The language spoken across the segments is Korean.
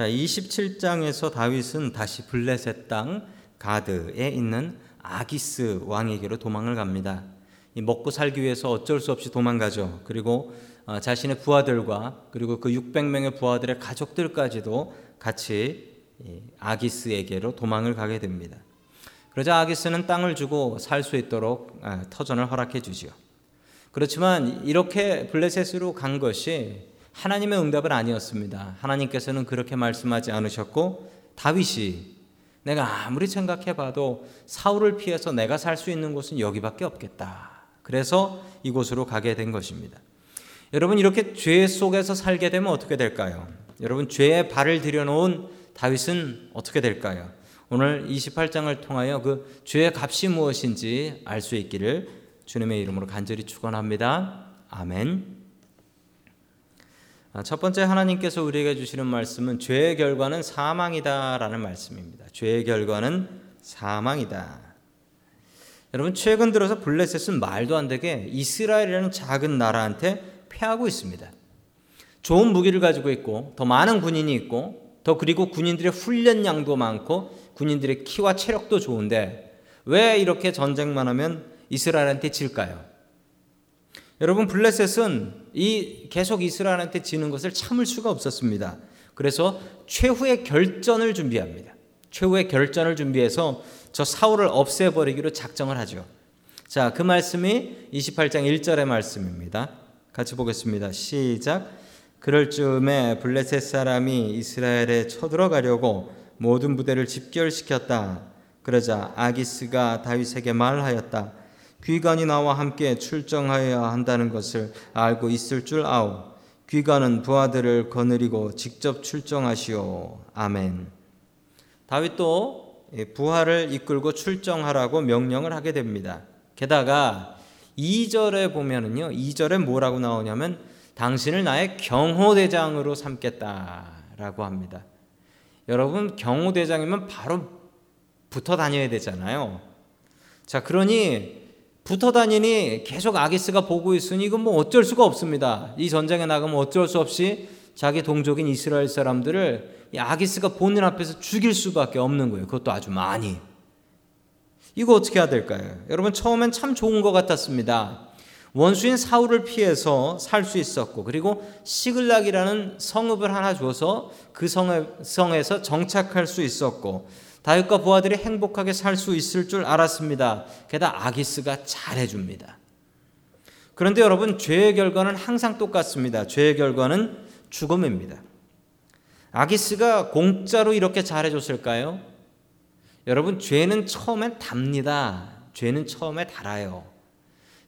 자, 27장에서 다윗은 다시 블레셋 땅 가드에 있는 아기스 왕에게로 도망을 갑니다. 먹고 살기 위해서 어쩔 수 없이 도망가죠. 그리고 어, 자신의 부하들과 그리고 그 600명의 부하들의 가족들까지도 같이 아기스에게로 도망을 가게 됩니다. 그러자 아기스는 땅을 주고 살 수 있도록 아, 터전을 허락해 주지요. 그렇지만 이렇게 블레셋으로 간 것이 하나님의 응답은 아니었습니다. 하나님께서는 그렇게 말씀하지 않으셨고 다윗이 내가 아무리 생각해 봐도 사울을 피해서 내가 살 수 있는 곳은 여기밖에 없겠다. 그래서 이곳으로 가게 된 것입니다. 여러분 이렇게 죄 속에서 살게 되면 어떻게 될까요? 여러분 죄에 발을 들여놓은 다윗은 어떻게 될까요? 오늘 28장을 통하여 그 죄의 값이 무엇인지 알 수 있기를 주님의 이름으로 간절히 축원합니다. 아멘. 아, 첫 번째 하나님께서 우리에게 주시는 말씀은 죄의 결과는 사망이다라는 말씀입니다. 죄의 결과는 사망이다. 여러분 최근 들어서 블레셋은 말도 안 되게 이스라엘이라는 작은 나라한테 패하고 있습니다. 좋은 무기를 가지고 있고 더 많은 군인이 있고 더 그리고 군인들의 훈련량도 많고 군인들의 키와 체력도 좋은데 왜 이렇게 전쟁만 하면 이스라엘한테 질까요? 여러분 블레셋은 이 계속 이스라엘한테 지는 것을 참을 수가 없었습니다. 그래서 최후의 결전을 준비합니다. 최후의 결전을 준비해서 저 사울을 없애버리기로 작정을 하죠. 자, 그 말씀이 28장 1절의 말씀입니다. 같이 보겠습니다. 시작. 그럴 즈음에 블레셋 사람이 이스라엘에 쳐들어가려고 모든 부대를 집결시켰다. 그러자 아기스가 다윗에게 말하였다. 귀관이 나와 함께 출정하여야 한다는 것을 알고 있을 줄 아오. 귀관은 부하들을 거느리고 직접 출정하시오. 아멘. 다윗도 부하를 이끌고 출정하라고 명령을 하게 됩니다. 게다가 2절에 보면은요. 2절에 뭐라고 나오냐면 당신을 나의 경호대장으로 삼겠다라고 합니다. 여러분 경호대장이면 바로 붙어 다녀야 되잖아요. 자, 그러니 붙어 다니니 계속 아기스가 보고 있으니 이건 뭐 어쩔 수가 없습니다. 이 전쟁에 나가면 어쩔 수 없이 자기 동족인 이스라엘 사람들을 아기스가 본인 앞에서 죽일 수밖에 없는 거예요. 그것도 아주 많이. 이거 어떻게 해야 될까요? 여러분 처음엔 참 좋은 것 같았습니다. 원수인 사울을 피해서 살 수 있었고 그리고 시글락이라는 성읍을 하나 줘서 그 성에, 성에서 정착할 수 있었고 다윗과 부하들이 행복하게 살 수 있을 줄 알았습니다. 게다가 아기스가 잘해줍니다. 그런데 여러분, 죄의 결과는 항상 똑같습니다. 죄의 결과는 죽음입니다. 아기스가 공짜로 이렇게 잘해줬을까요? 여러분, 죄는 처음엔 답니다. 죄는 처음에 달아요.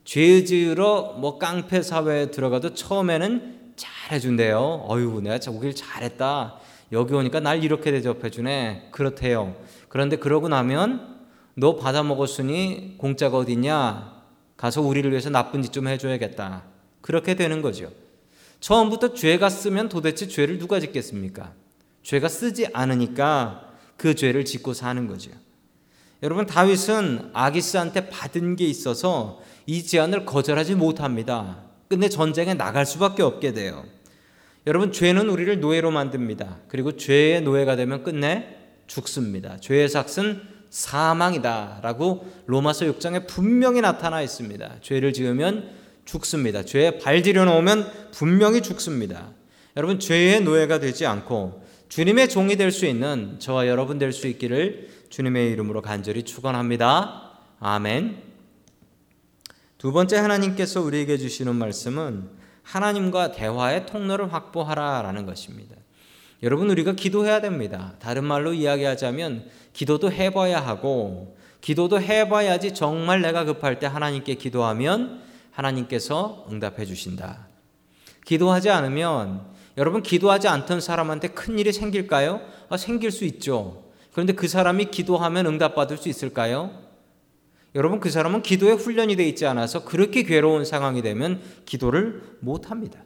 죄 지으러 뭐 깡패 사회에 들어가도 처음에는 잘해준대요. 어유 내가 오길 잘했다. 여기 오니까 날 이렇게 대접해 주네. 그렇대요. 그런데 그러고 나면 너 받아 먹었으니 공짜가 어딨냐? 가서 우리를 위해서 나쁜 짓 좀 해줘야겠다. 그렇게 되는 거죠. 처음부터 죄가 쓰면 도대체 죄를 누가 짓겠습니까? 죄가 쓰지 않으니까 그 죄를 짓고 사는 거죠. 여러분 다윗은 아기스한테 받은 게 있어서 이 제안을 거절하지 못합니다. 근데 전쟁에 나갈 수밖에 없게 돼요. 여러분 죄는 우리를 노예로 만듭니다. 그리고 죄의 노예가 되면 끝내 죽습니다. 죄의 삭은 사망이다라고 로마서 6장에 분명히 나타나 있습니다. 죄를 지으면 죽습니다. 죄에 발 들여 놓으면 분명히 죽습니다. 여러분 죄의 노예가 되지 않고 주님의 종이 될 수 있는 저와 여러분 될 수 있기를 주님의 이름으로 간절히 축원합니다. 아멘. 두 번째 하나님께서 우리에게 주시는 말씀은 하나님과 대화의 통로를 확보하라라는 것입니다. 여러분 우리가 기도해야 됩니다. 다른 말로 이야기하자면 기도도 해봐야 하고 기도도 해봐야지 정말 내가 급할 때 하나님께 기도하면 하나님께서 응답해 주신다. 기도하지 않으면 여러분 기도하지 않던 사람한테 큰 일이 생길까요? 아, 생길 수 있죠. 그런데 그 사람이 기도하면 응답받을 수 있을까요? 여러분 그 사람은 기도에 훈련이 돼 있지 않아서 그렇게 괴로운 상황이 되면 기도를 못 합니다.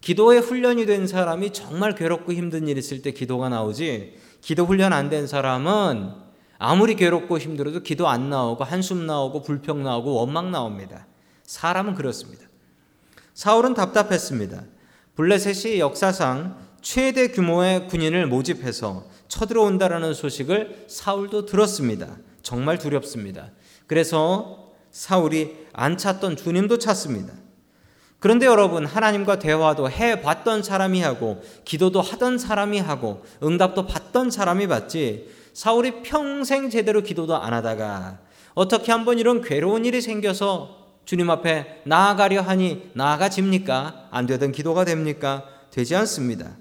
기도에 훈련이 된 사람이 정말 괴롭고 힘든 일 있을 때 기도가 나오지 기도 훈련 안 된 사람은 아무리 괴롭고 힘들어도 기도 안 나오고 한숨 나오고 불평 나오고 원망 나옵니다. 사람은 그렇습니다. 사울은 답답했습니다. 블레셋이 역사상 최대 규모의 군인을 모집해서 쳐들어온다라는 소식을 사울도 들었습니다. 정말 두렵습니다. 그래서 사울이 안 찾던 주님도 찾습니다. 그런데 여러분 하나님과 대화도 해 봤던 사람이 하고 기도도 하던 사람이 하고 응답도 받던 사람이 받지 사울이 평생 제대로 기도도 안 하다가 어떻게 한번 이런 괴로운 일이 생겨서 주님 앞에 나아가려 하니 나아가집니까? 안 되던 기도가 됩니까? 되지 않습니다.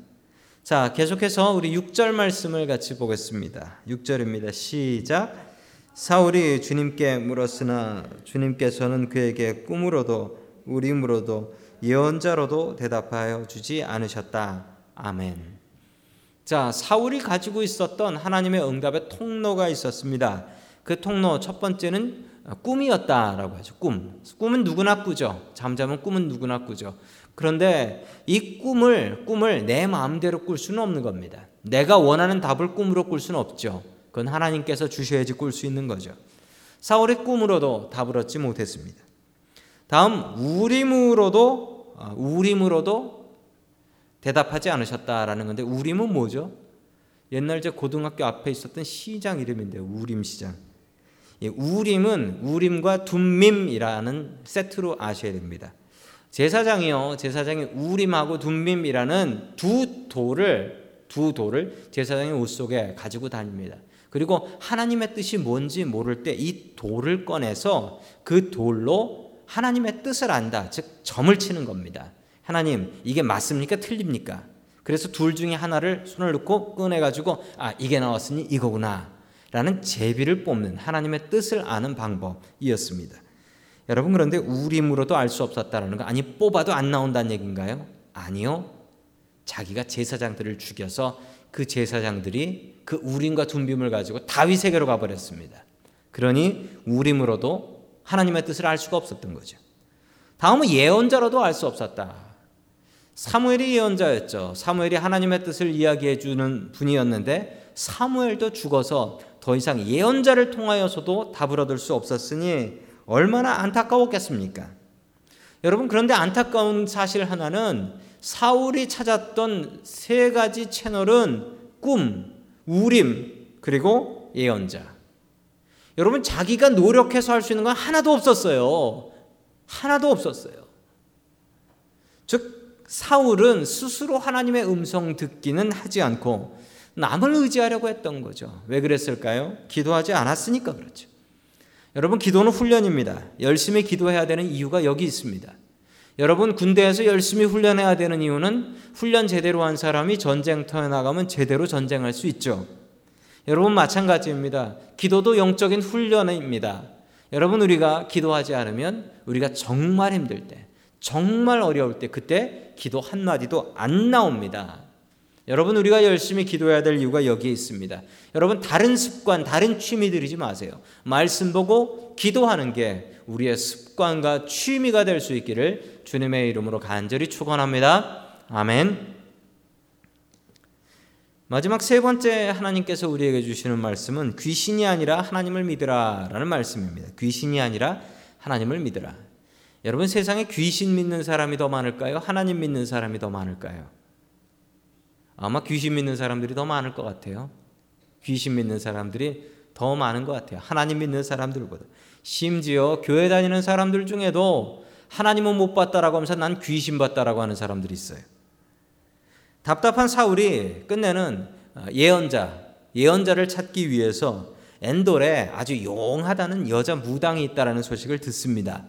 자, 계속해서 우리 6절 말씀을 같이 보겠습니다. 6절입니다. 시작. 사울이 주님께 물었으나 주님께서는 그에게 꿈으로도 우림으로도 예언자로도 대답하여 주지 않으셨다. 아멘. 자, 사울이 가지고 있었던 하나님의 응답의 통로가 있었습니다. 그 통로 첫 번째는 꿈이었다라고 하죠. 꿈. 꿈은 누구나 꾸죠. 잠자면 꿈은 누구나 꾸죠. 그런데 이 꿈을 꿈을 내 마음대로 꿀 수는 없는 겁니다. 내가 원하는 답을 꿈으로 꿀 수는 없죠. 그건 하나님께서 주셔야지 꿀 수 있는 거죠. 사울의 꿈으로도 답을 얻지 못했습니다. 다음 우림으로도 아, 우림으로도 대답하지 않으셨다라는 건데 우림은 뭐죠? 옛날 제 고등학교 앞에 있었던 시장 이름인데요. 우림 시장. 우림은 우림과 둠밈이라는 세트로 아셔야 됩니다. 제사장이요. 제사장이 우림하고 둠밈이라는 두 돌을 두 돌을 제사장의 옷 속에 가지고 다닙니다. 그리고 하나님의 뜻이 뭔지 모를 때 이 돌을 꺼내서 그 돌로 하나님의 뜻을 안다. 즉 점을 치는 겁니다. 하나님, 이게 맞습니까? 틀립니까? 그래서 둘 중에 하나를 손을 넣고 꺼내 가지고 아, 이게 나왔으니 이거구나. 라는 제비를 뽑는 하나님의 뜻을 아는 방법이었습니다. 여러분 그런데 우림으로도 알 수 없었다라는 거 아니 뽑아도 안 나온다는 얘기인가요? 아니요. 자기가 제사장들을 죽여서 그 제사장들이 그 우림과 둠빔을 가지고 다윗에게로 가버렸습니다. 그러니 우림으로도 하나님의 뜻을 알 수가 없었던 거죠. 다음은 예언자로도 알 수 없었다. 사무엘이 예언자였죠. 사무엘이 하나님의 뜻을 이야기해 주는 분이었는데 사무엘도 죽어서 더 이상 예언자를 통하여서도 답을 얻을 수 없었으니 얼마나 안타까웠겠습니까? 여러분 그런데 안타까운 사실 하나는 사울이 찾았던 세 가지 채널은 꿈, 우림, 그리고 예언자. 여러분 자기가 노력해서 할 수 있는 건 하나도 없었어요. 하나도 없었어요. 즉 사울은 스스로 하나님의 음성 듣기는 하지 않고 남을 의지하려고 했던 거죠. 왜 그랬을까요? 기도하지 않았으니까 그렇죠. 여러분 기도는 훈련입니다. 열심히 기도해야 되는 이유가 여기 있습니다. 여러분 군대에서 열심히 훈련해야 되는 이유는 훈련 제대로 한 사람이 전쟁터에 나가면 제대로 전쟁할 수 있죠. 여러분 마찬가지입니다. 기도도 영적인 훈련입니다. 여러분 우리가 기도하지 않으면 우리가 정말 힘들 때, 정말 어려울 때 그때 기도 한 마디도 안 나옵니다. 여러분 우리가 열심히 기도해야 될 이유가 여기에 있습니다. 여러분 다른 습관, 다른 취미 들이지 마세요. 말씀 보고 기도하는 게 우리의 습관과 취미가 될 수 있기를 주님의 이름으로 간절히 축원합니다. 아멘. 마지막 세 번째 하나님께서 우리에게 주시는 말씀은 귀신이 아니라 하나님을 믿으라라는 말씀입니다. 귀신이 아니라 하나님을 믿으라. 여러분 세상에 귀신 믿는 사람이 더 많을까요? 하나님 믿는 사람이 더 많을까요? 아마 귀신 믿는 사람들이 더 많을 것 같아요. 귀신 믿는 사람들이 더 많은 것 같아요. 하나님 믿는 사람들보다. 심지어 교회 다니는 사람들 중에도 하나님은 못 봤다라고 하면서 난 귀신 봤다라고 하는 사람들이 있어요. 답답한 사울이 끝내는 어, 예언자, 예언자를 찾기 위해서 엔돌에 아주 용하다는 여자 무당이 있다라는 소식을 듣습니다.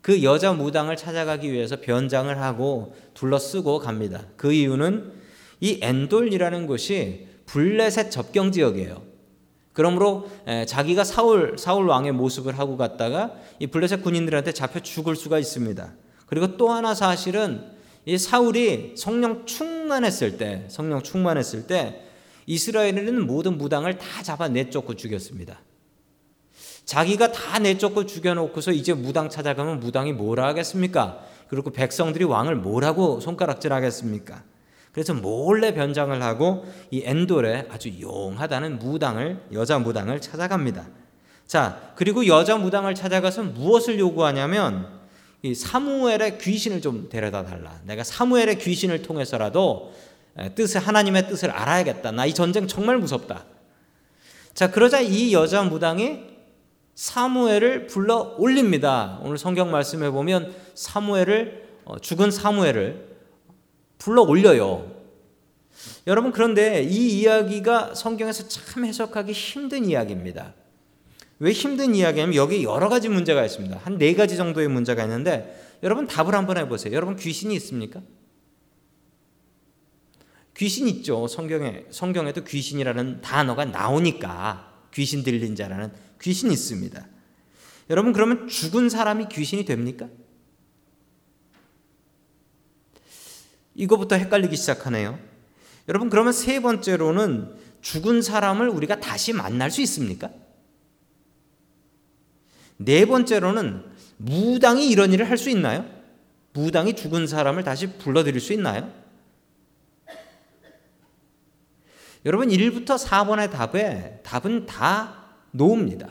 그 여자 무당을 찾아가기 위해서 변장을 하고 둘러쓰고 갑니다. 그 이유는 이 엔돌이라는 곳이 블레셋 접경 지역이에요. 그러므로 자기가 사울 사울 왕의 모습을 하고 갔다가 이 블레셋 군인들한테 잡혀 죽을 수가 있습니다. 그리고 또 하나 사실은 이 사울이 성령 충만했을 때 성령 충만했을 때 이스라엘에는 모든 무당을 다 잡아 내쫓고 죽였습니다. 자기가 다 내쫓고 죽여놓고서 이제 무당 찾아가면 무당이 뭐라 하겠습니까? 그리고 백성들이 왕을 뭐라고 손가락질 하겠습니까? 그래서 몰래 변장을 하고 이 엔돌에 아주 용하다는 무당을 여자 무당을 찾아갑니다. 자, 그리고 여자 무당을 찾아가서 무엇을 요구하냐면 이 사무엘의 귀신을 좀 데려다 달라. 내가 사무엘의 귀신을 통해서라도 뜻을 하나님의 뜻을 알아야겠다. 나 이 전쟁 정말 무섭다. 자, 그러자 이 여자 무당이 사무엘을 불러 올립니다. 오늘 성경 말씀에 보면 사무엘을 어, 죽은 사무엘을 불러 올려요. 여러분 그런데 이 이야기가 성경에서 참 해석하기 힘든 이야기입니다. 왜 힘든 이야기냐면 여기 여러 가지 문제가 있습니다. 한 네 가지 정도의 문제가 있는데 여러분 답을 한번 해보세요. 여러분 귀신이 있습니까? 귀신 있죠. 성경에 성경에도 귀신이라는 단어가 나오니까 귀신 들린 자라는 귀신 있습니다. 여러분 그러면 죽은 사람이 귀신이 됩니까? 이거부터 헷갈리기 시작하네요. 여러분 그러면 세 번째로는 죽은 사람을 우리가 다시 만날 수 있습니까? 네 번째로는 무당이 이런 일을 할 수 있나요? 무당이 죽은 사람을 다시 불러들일 수 있나요? 여러분 1부터 4번의 답에 답은 다 노입니다.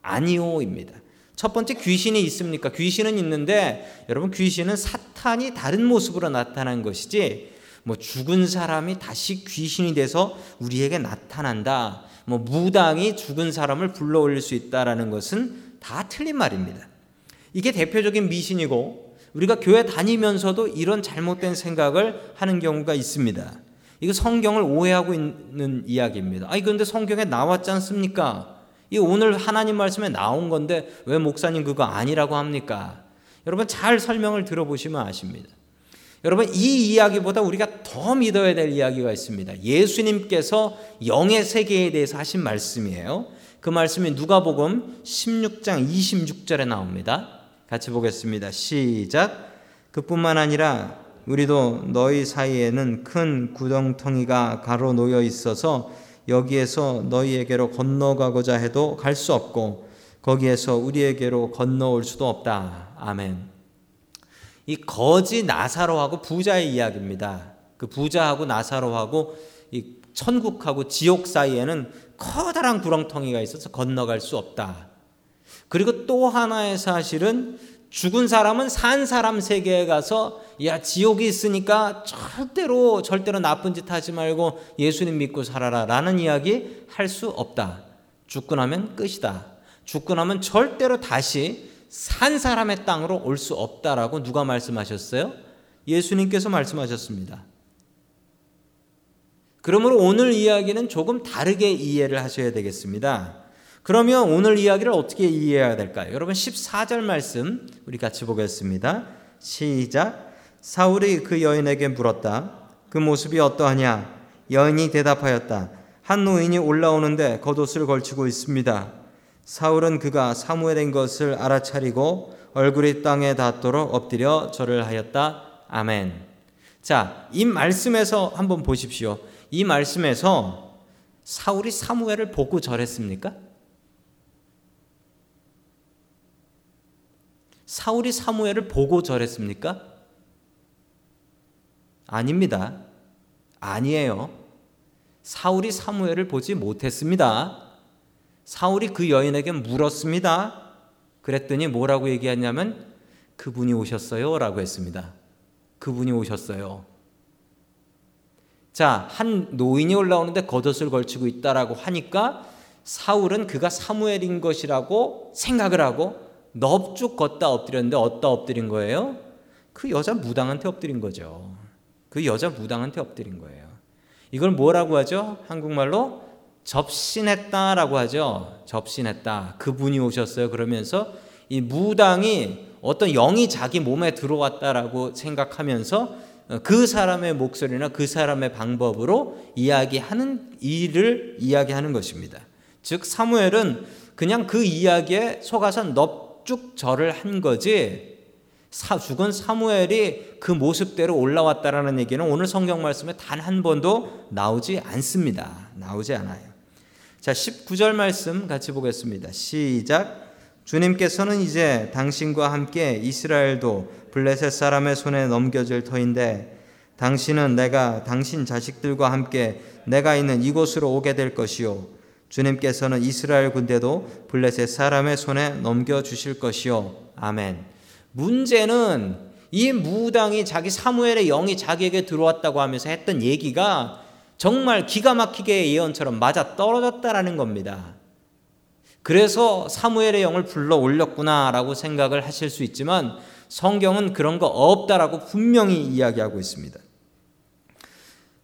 아니오입니다. 첫 번째 귀신이 있습니까? 귀신은 있는데 여러분 귀신은 사탄이 다른 모습으로 나타난 것이지 뭐 죽은 사람이 다시 귀신이 돼서 우리에게 나타난다. 뭐 무당이 죽은 사람을 불러올릴 수 있다라는 것은 다 틀린 말입니다. 이게 대표적인 미신이고 우리가 교회 다니면서도 이런 잘못된 생각을 하는 경우가 있습니다. 이거 성경을 오해하고 있는 이야기입니다. 아니 그런데 성경에 나왔지 않습니까? 이 오늘 하나님 말씀에 나온 건데 왜 목사님 그거 아니라고 합니까? 여러분 잘 설명을 들어보시면 아십니다. 여러분 이 이야기보다 우리가 더 믿어야 될 이야기가 있습니다. 예수님께서 영의 세계에 대해서 하신 말씀이에요. 그 말씀이 누가복음 16장 26절에 나옵니다. 같이 보겠습니다. 시작. 그뿐만 아니라 우리도 너희 사이에는 큰 구덩텅이가 가로 놓여 있어서 여기에서 너희에게로 건너가고자 해도 갈 수 없고 거기에서 우리에게로 건너올 수도 없다. 아멘. 이 거지 나사로하고 부자의 이야기입니다. 그 부자하고 나사로하고 이 천국하고 지옥 사이에는 커다란 구렁텅이가 있어서 건너갈 수 없다. 그리고 또 하나의 사실은 죽은 사람은 산 사람 세계에 가서 야 지옥이 있으니까 절대로 절대로 나쁜 짓 하지 말고 예수님 믿고 살아라라는 이야기 할 수 없다. 죽고 나면 끝이다. 죽고 나면 절대로 다시 산 사람의 땅으로 올 수 없다라고 누가 말씀하셨어요? 예수님께서 말씀하셨습니다. 그러므로 오늘 이야기는 조금 다르게 이해를 하셔야 되겠습니다. 그러면 오늘 이야기를 어떻게 이해해야 될까요? 여러분 14절 말씀 우리 같이 보겠습니다. 시작. 사울이 그 여인에게 물었다. 그 모습이 어떠하냐? 여인이 대답하였다. 한 노인이 올라오는데 겉옷을 걸치고 있습니다. 사울은 그가 사무엘인 것을 알아차리고 얼굴이 땅에 닿도록 엎드려 절을 하였다. 아멘. 자, 이 말씀에서 한번 보십시오. 이 말씀에서 사울이 사무엘을 보고 절했습니까? 사울이 사무엘을 보고 절했습니까? 아닙니다. 아니에요. 사울이 사무엘을 보지 못했습니다. 사울이 그 여인에게 물었습니다. 그랬더니 뭐라고 얘기했냐면 그분이 오셨어요. 라고 했습니다. 그분이 오셨어요. 자, 한 노인이 올라오는데 겉옷을 걸치고 있다라고 하니까 사울은 그가 사무엘인 것이라고 생각을 하고 넙죽 걷다 엎드렸는데 어디다 엎드린 거예요? 그 여자 무당한테 엎드린 거죠. 그 여자 무당한테 엎드린 거예요. 이걸 뭐라고 하죠? 한국말로 접신했다라고 하죠. 접신했다. 그분이 오셨어요. 그러면서 이 무당이 어떤 영이 자기 몸에 들어왔다라고 생각하면서 그 사람의 목소리나 그 사람의 방법으로 이야기하는 일을 이야기하는 것입니다. 즉 사무엘은 그냥 그 이야기에 속아서 넙 쭉 절을 한 거지 사, 죽은 사무엘이 그 모습대로 올라왔다라는 얘기는 오늘 성경 말씀에 단 한 번도 나오지 않습니다. 나오지 않아요. 자, 19절 말씀 같이 보겠습니다. 시작. 주님께서는 이제 당신과 함께 이스라엘도 블레셋 사람의 손에 넘겨질 터인데 당신은 내가 당신 자식들과 함께 내가 있는 이곳으로 오게 될 것이요 주님께서는 이스라엘 군대도 블레셋 사람의 손에 넘겨 주실 것이요. 아멘. 문제는 이 무당이 자기 사무엘의 영이 자기에게 들어왔다고 하면서 했던 얘기가 정말 기가 막히게 예언처럼 맞아 떨어졌다라는 겁니다. 그래서 사무엘의 영을 불러 올렸구나라고 생각을 하실 수 있지만 성경은 그런 거 없다라고 분명히 이야기하고 있습니다.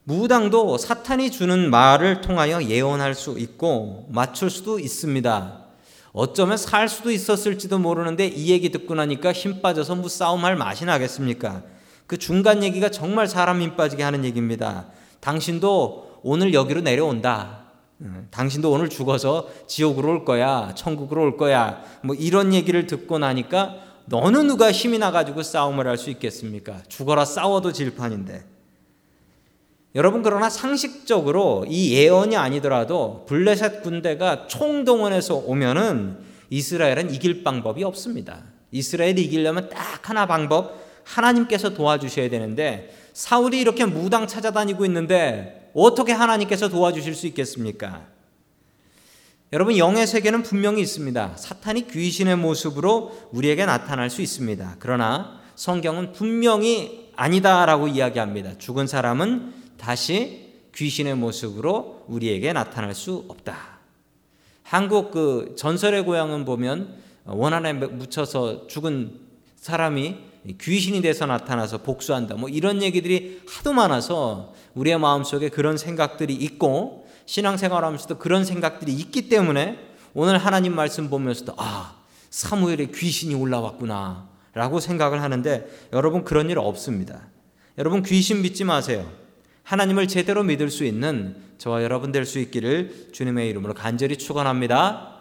무당도 사탄이 주는 말을 통하여 예언할 수 있고 맞출 수도 있습니다. 어쩌면 살 수도 있었을지도 모르는데 이 얘기 듣고 나니까 힘 빠져서 뭐 싸움할 맛이 나겠습니까? 그 중간 얘기가 정말 사람 힘 빠지게 하는 얘기입니다. 당신도 오늘 여기로 내려온다. 당신도 오늘 죽어서 지옥으로 올 거야. 천국으로 올 거야. 뭐 이런 얘기를 듣고 나니까 너는 누가 힘이 나가지고 싸움을 할 수 있겠습니까? 죽어라 싸워도 질판인데. 여러분 그러나 상식적으로 이 예언이 아니더라도 블레셋 군대가 총동원해서 오면은 이스라엘은 이길 방법이 없습니다. 이스라엘이 이기려면 딱 하나 방법 하나님께서 도와주셔야 되는데 사울이 이렇게 무당 찾아다니고 있는데 어떻게 하나님께서 도와주실 수 있겠습니까? 여러분 영의 세계는 분명히 있습니다. 사탄이 귀신의 모습으로 우리에게 나타날 수 있습니다. 그러나 성경은 분명히 아니다라고 이야기합니다. 죽은 사람은 다시 귀신의 모습으로 우리에게 나타날 수 없다. 한국 그 전설의 고향은 보면 원한에 묻혀서 죽은 사람이 귀신이 돼서 나타나서 복수한다. 뭐 이런 얘기들이 하도 많아서 우리의 마음속에 그런 생각들이 있고 신앙생활 하면서도 그런 생각들이 있기 때문에 오늘 하나님 말씀 보면서도 아, 사무엘에 귀신이 올라왔구나 라고 생각을 하는데 여러분 그런 일 없습니다. 여러분 귀신 믿지 마세요. 하나님을 제대로 믿을 수 있는 저와 여러분 될 수 있기를 주님의 이름으로 간절히 축원합니다.